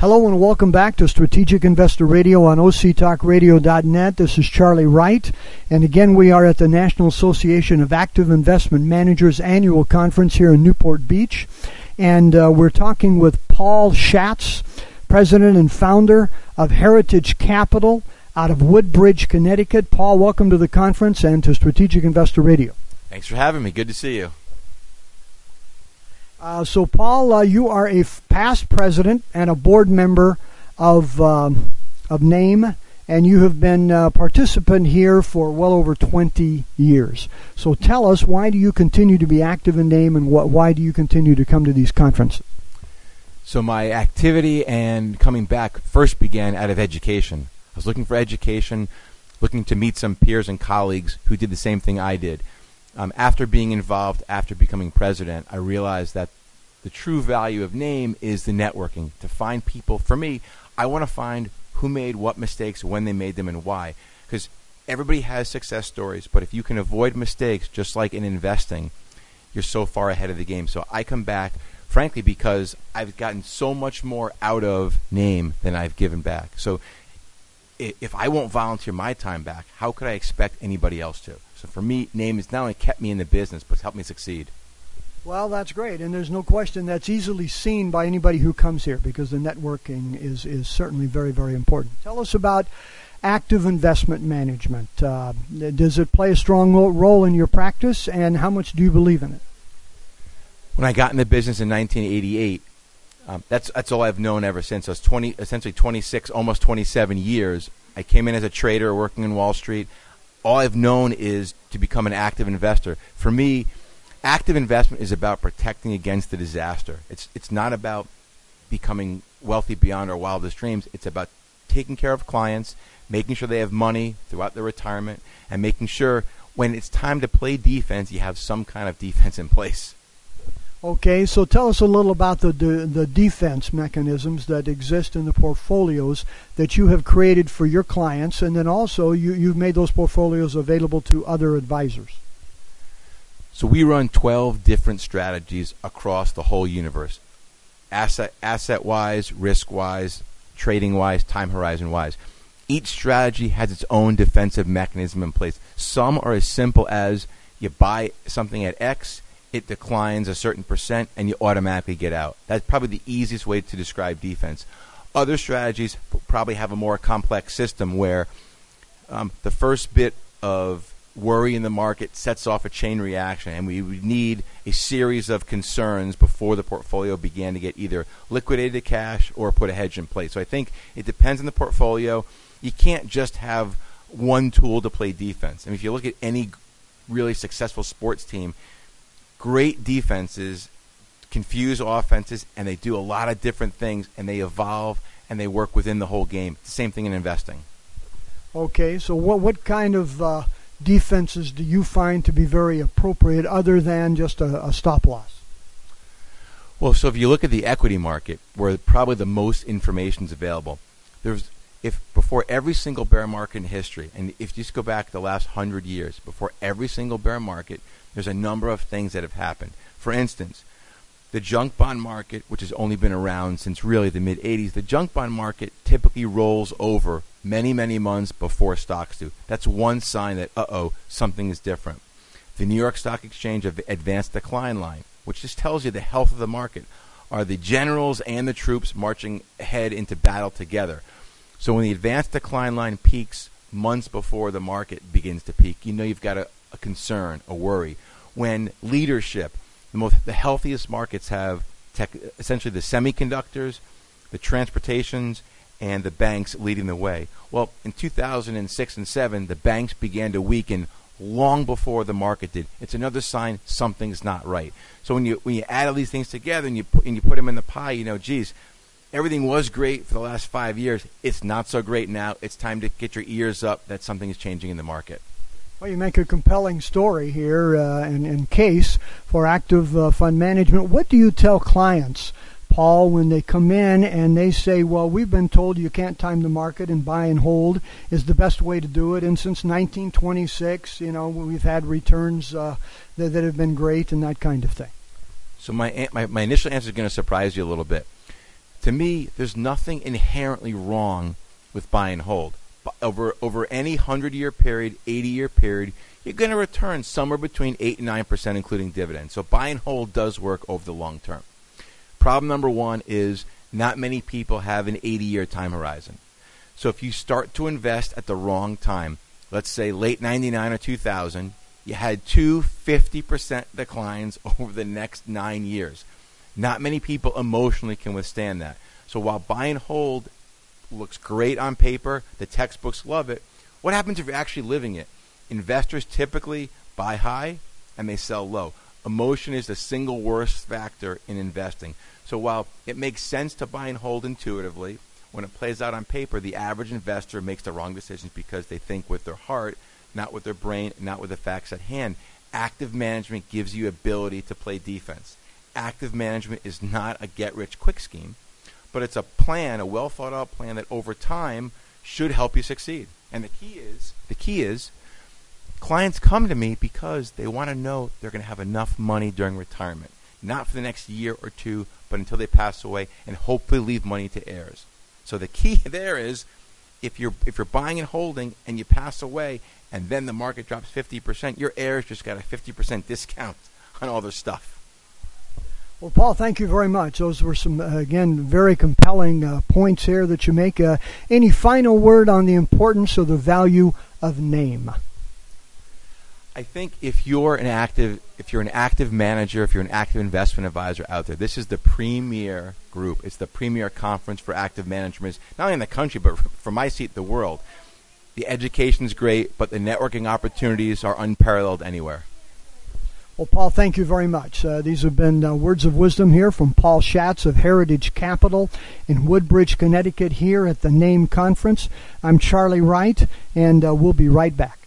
Hello and welcome back to Strategic Investor Radio on OCTalkRadio.net. This is Charlie Wright, and again we are at the National Association of Active Investment Managers annual conference here in Newport Beach, and uh, we're talking with Paul Schatz, president and founder of Heritage Capital out of Woodbridge, Connecticut. Paul, welcome to the conference and to Strategic Investor Radio. Thanks for having me. Good to see you. Uh, so, Paul, uh, you are a f- past president and a board member of um, of NAAIM, and you have been a participant here for well over 20 years. So, tell us why do you continue to be active in NAAIM, and what, why do you continue to come to these conferences? So, my activity and coming back first began out of education. I was looking for education, looking to meet some peers and colleagues who did the same thing I did. Um, after being involved, after becoming president, I realized that the true value of NAAIM is the networking. To find people, for me, I want to find who made what mistakes, when they made them, and why. Because everybody has success stories, but if you can avoid mistakes, just like in investing, you're so far ahead of the game. So I come back, frankly, because I've gotten so much more out of NAAIM than I've given back. So if I won't volunteer my time back, how could I expect anybody else to? So for me, NAAIM has not only kept me in the business, but helped me succeed. Well, that's great, and there's no question that's easily seen by anybody who comes here because the networking is is certainly very very important. Tell us about active investment management. Uh, does it play a strong role in your practice, and how much do you believe in it? When I got in the business in 1988, um, that's that's all I've known ever since. I was 20, essentially 26, almost 27 years. I came in as a trader working in Wall Street all I've known is to become an active investor. For me, active investment is about protecting against the disaster. It's it's not about becoming wealthy beyond our wildest dreams. It's about taking care of clients, making sure they have money throughout their retirement, and making sure when it's time to play defense, you have some kind of defense in place. Okay, so tell us a little about the, the, the defense mechanisms that exist in the portfolios that you have created for your clients, and then also you, you've made those portfolios available to other advisors. So we run 12 different strategies across the whole universe asset, asset wise, risk wise, trading wise, time horizon wise. Each strategy has its own defensive mechanism in place. Some are as simple as you buy something at X it declines a certain percent and you automatically get out. That's probably the easiest way to describe defense. Other strategies probably have a more complex system where um, the first bit of worry in the market sets off a chain reaction, and we would need a series of concerns before the portfolio began to get either liquidated cash or put a hedge in place. So I think it depends on the portfolio. You can't just have one tool to play defense. I mean, if you look at any really successful sports team, great defenses confuse offenses and they do a lot of different things and they evolve and they work within the whole game. Same thing in investing. Okay, so what what kind of uh, defenses do you find to be very appropriate other than just a, a stop loss? Well, so if you look at the equity market, where probably the most information is available, there's if before every single bear market in history, and if you just go back the last hundred years, before every single bear market, there's a number of things that have happened. For instance, the junk bond market, which has only been around since really the mid 80s, the junk bond market typically rolls over many, many months before stocks do. That's one sign that, uh oh, something is different. The New York Stock Exchange of advanced decline line, which just tells you the health of the market. Are the generals and the troops marching ahead into battle together? So when the advanced decline line peaks months before the market begins to peak, you know you've got a, a concern, a worry. When leadership, the most the healthiest markets have tech, essentially the semiconductors, the transportations, and the banks leading the way. Well, in 2006 and 7, the banks began to weaken long before the market did. It's another sign something's not right. So when you when you add all these things together and you put and you put them in the pie, you know, geez, everything was great for the last five years. It's not so great now. It's time to get your ears up that something is changing in the market. Well, you make a compelling story here uh, and, and case for active uh, fund management. What do you tell clients, Paul, when they come in and they say, well, we've been told you can't time the market and buy and hold is the best way to do it. And since 1926, you know, we've had returns uh, that, that have been great and that kind of thing. So my, my, my initial answer is going to surprise you a little bit. To me, there's nothing inherently wrong with buy and hold. Over over any 100-year period, 80-year period, you're going to return somewhere between 8 and 9% including dividends. So buy and hold does work over the long term. Problem number 1 is not many people have an 80-year time horizon. So if you start to invest at the wrong time, let's say late 99 or 2000, you had two 50% declines over the next 9 years. Not many people emotionally can withstand that. So while buy and hold looks great on paper, the textbooks love it, what happens if you're actually living it? Investors typically buy high and they sell low. Emotion is the single worst factor in investing. So while it makes sense to buy and hold intuitively, when it plays out on paper, the average investor makes the wrong decisions because they think with their heart, not with their brain, not with the facts at hand. Active management gives you ability to play defense active management is not a get rich quick scheme, but it's a plan, a well thought out plan that over time should help you succeed. And the key is the key is clients come to me because they want to know they're going to have enough money during retirement, not for the next year or two, but until they pass away and hopefully leave money to heirs. So the key there is if you're if you're buying and holding and you pass away and then the market drops 50%, your heirs just got a 50% discount on all their stuff. Well, Paul, thank you very much. Those were some, uh, again, very compelling uh, points here that you make. Uh, any final word on the importance or the value of NAAIM? I think if you're an active, if you're an active manager, if you're an active investment advisor out there, this is the premier group. It's the premier conference for active management, not only in the country but for my seat, the world. The education is great, but the networking opportunities are unparalleled anywhere. Well, Paul, thank you very much. Uh, these have been uh, words of wisdom here from Paul Schatz of Heritage Capital in Woodbridge, Connecticut, here at the NAAIM conference. I'm Charlie Wright, and uh, we'll be right back.